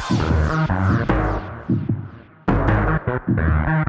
Thank you.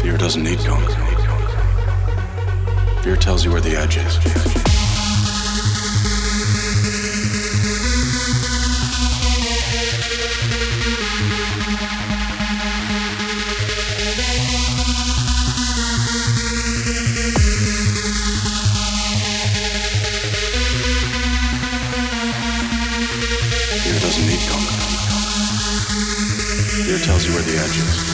Fear doesn't need guns. Fear tells you where the edge is. tells you where the edge is.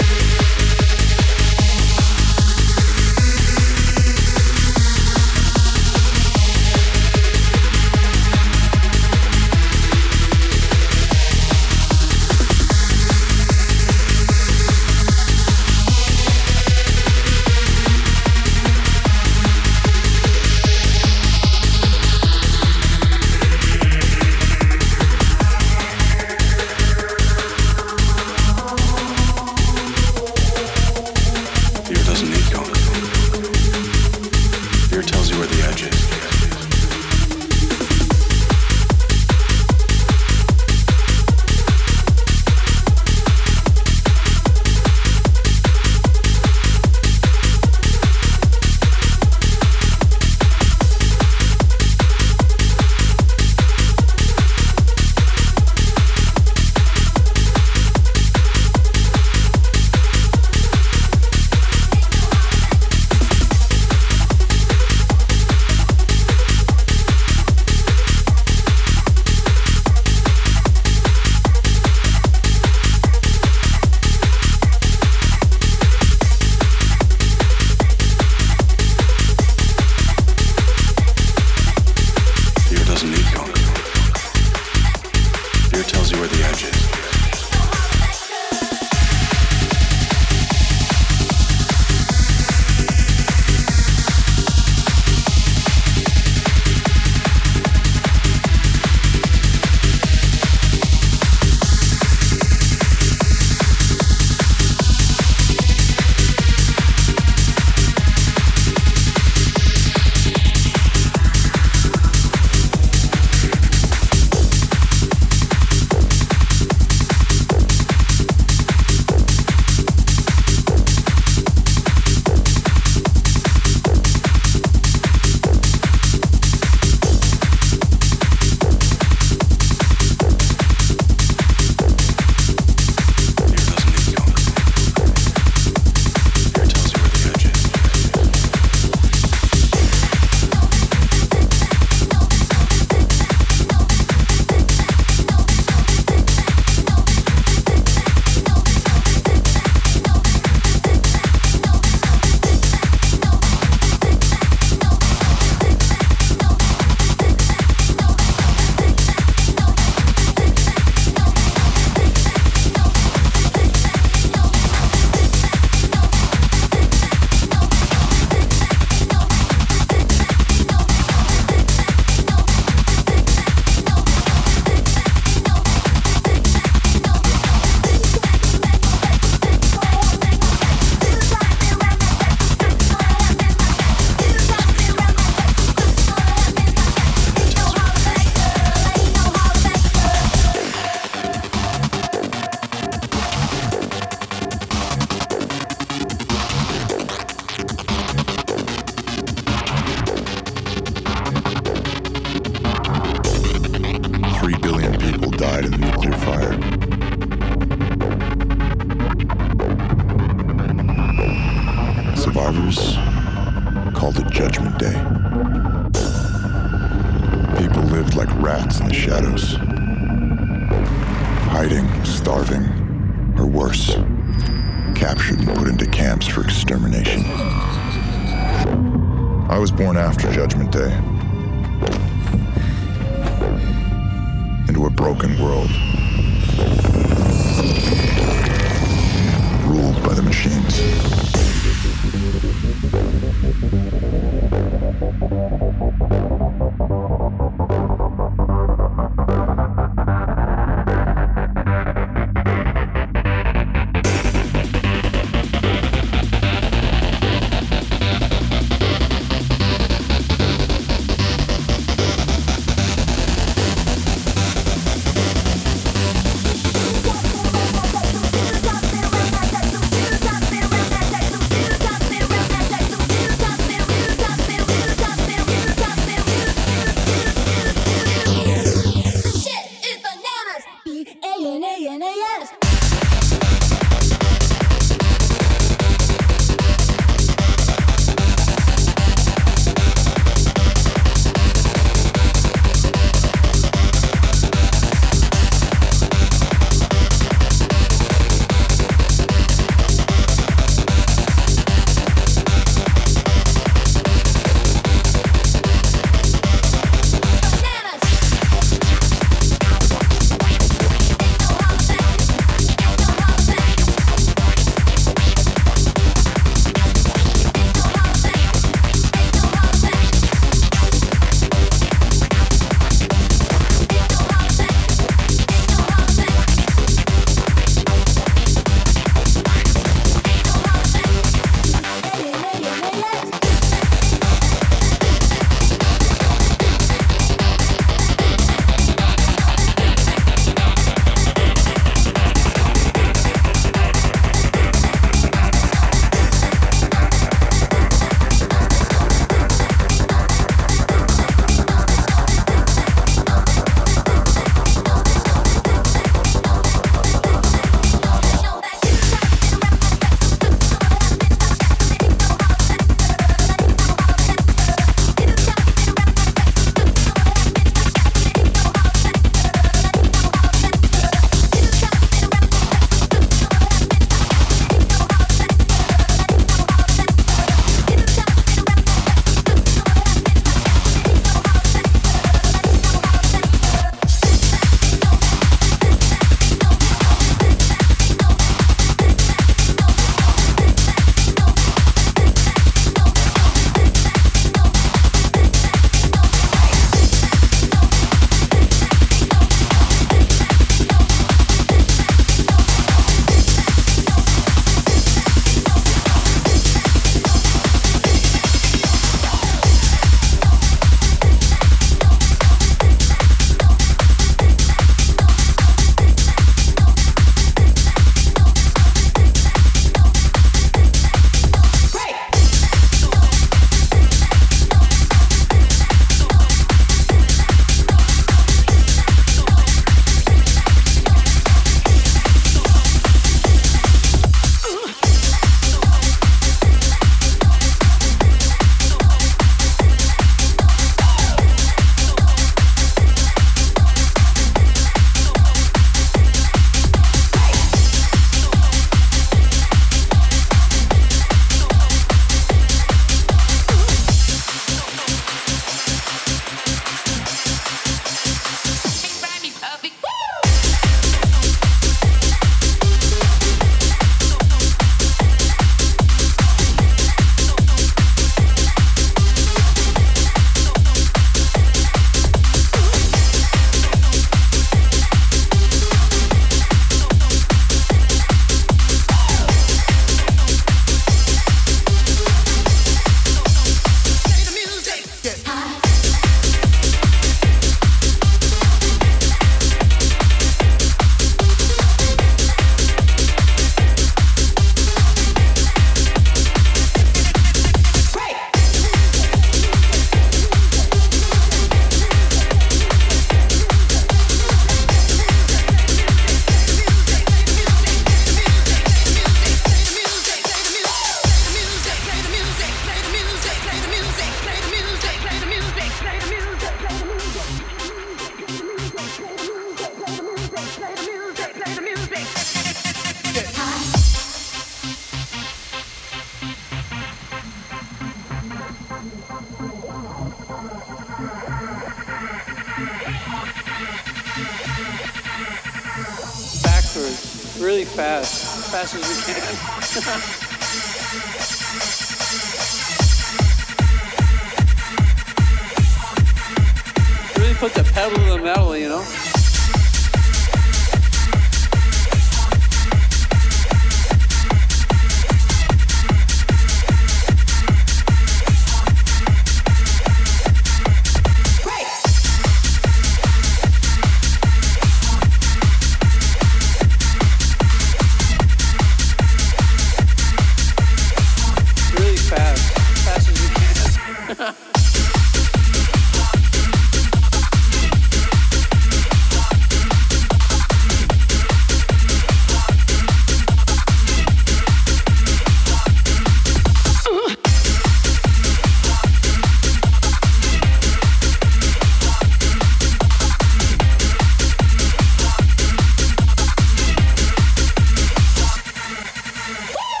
Woo!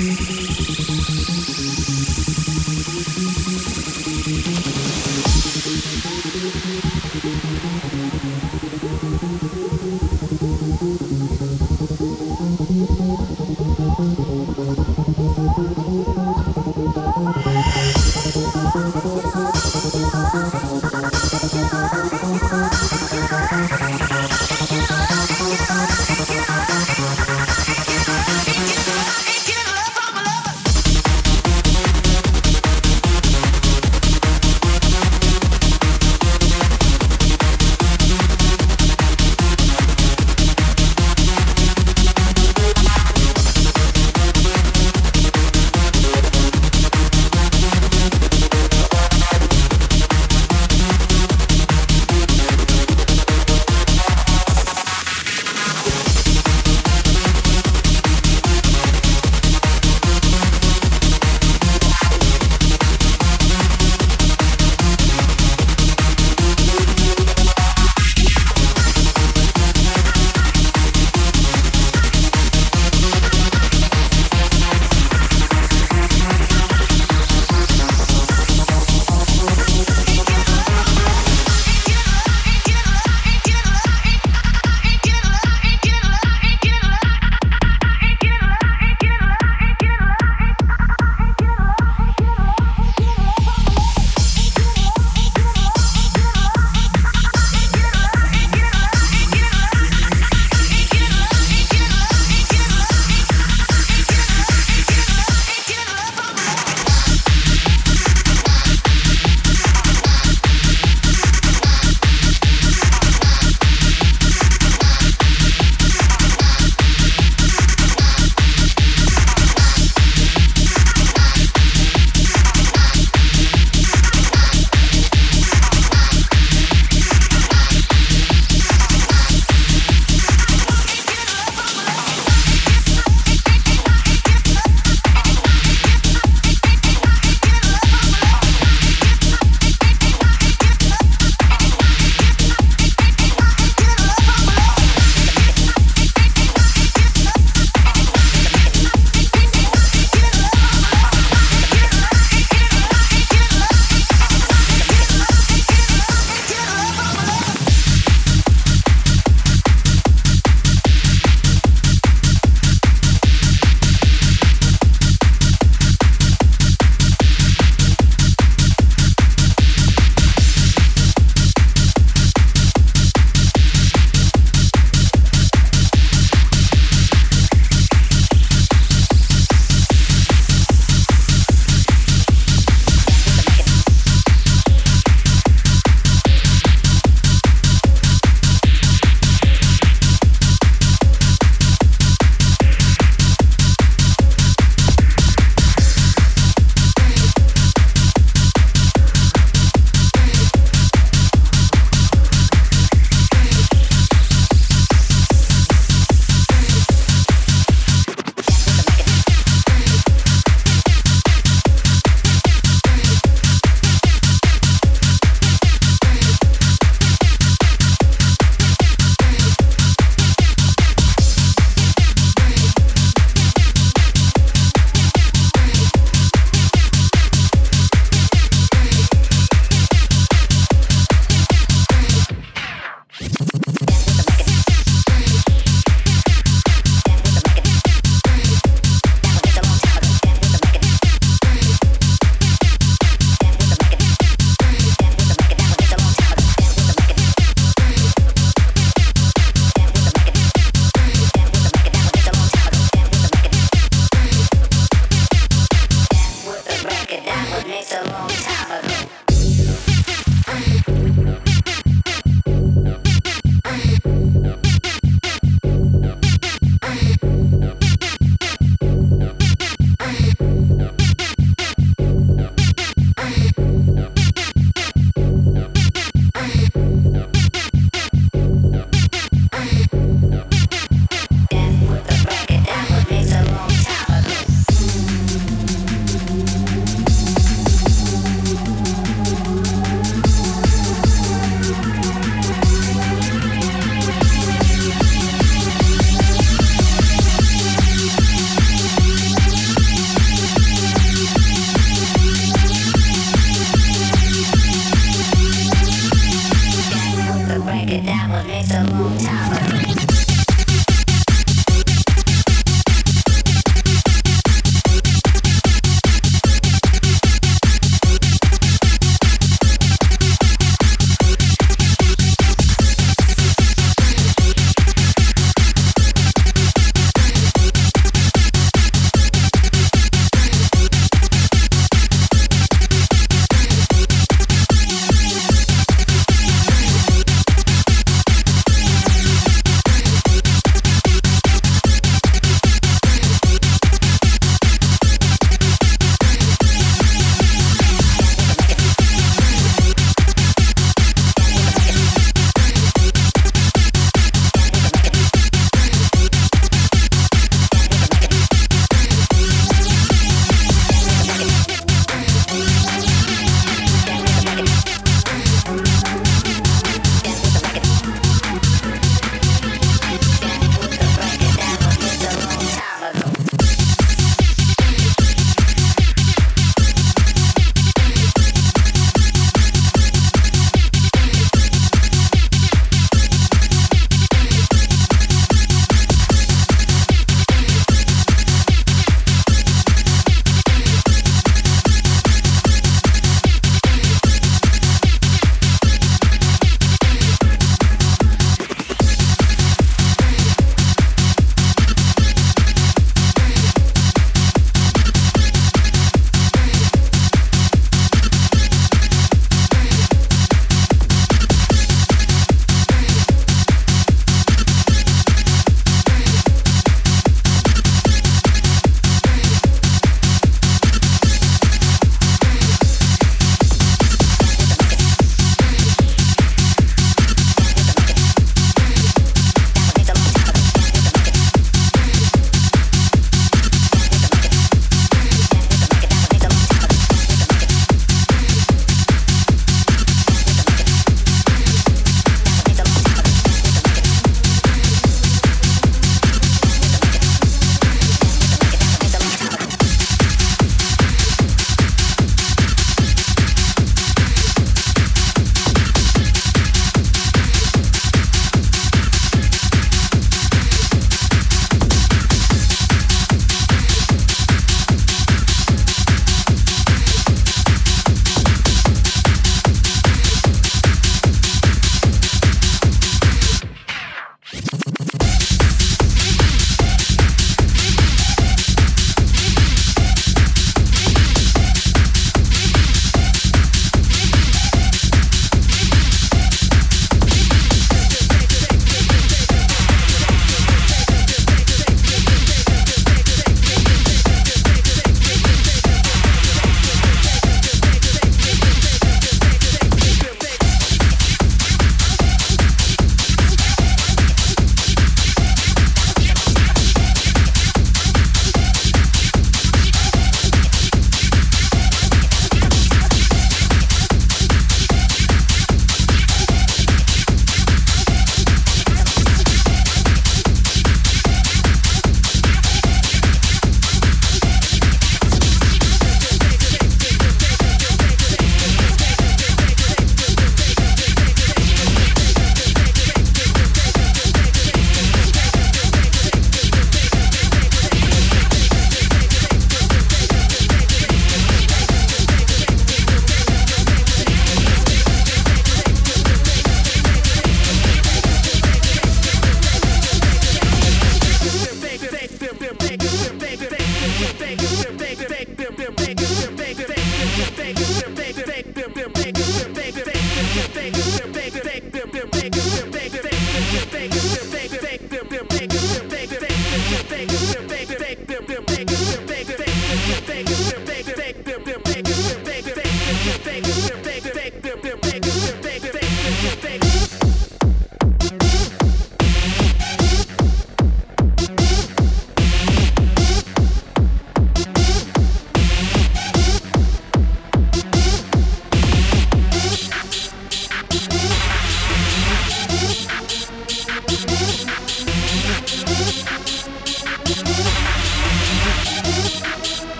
Music.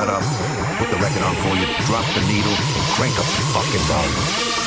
Shut up, put the record on for you, drop the needle, crank up the fucking volume.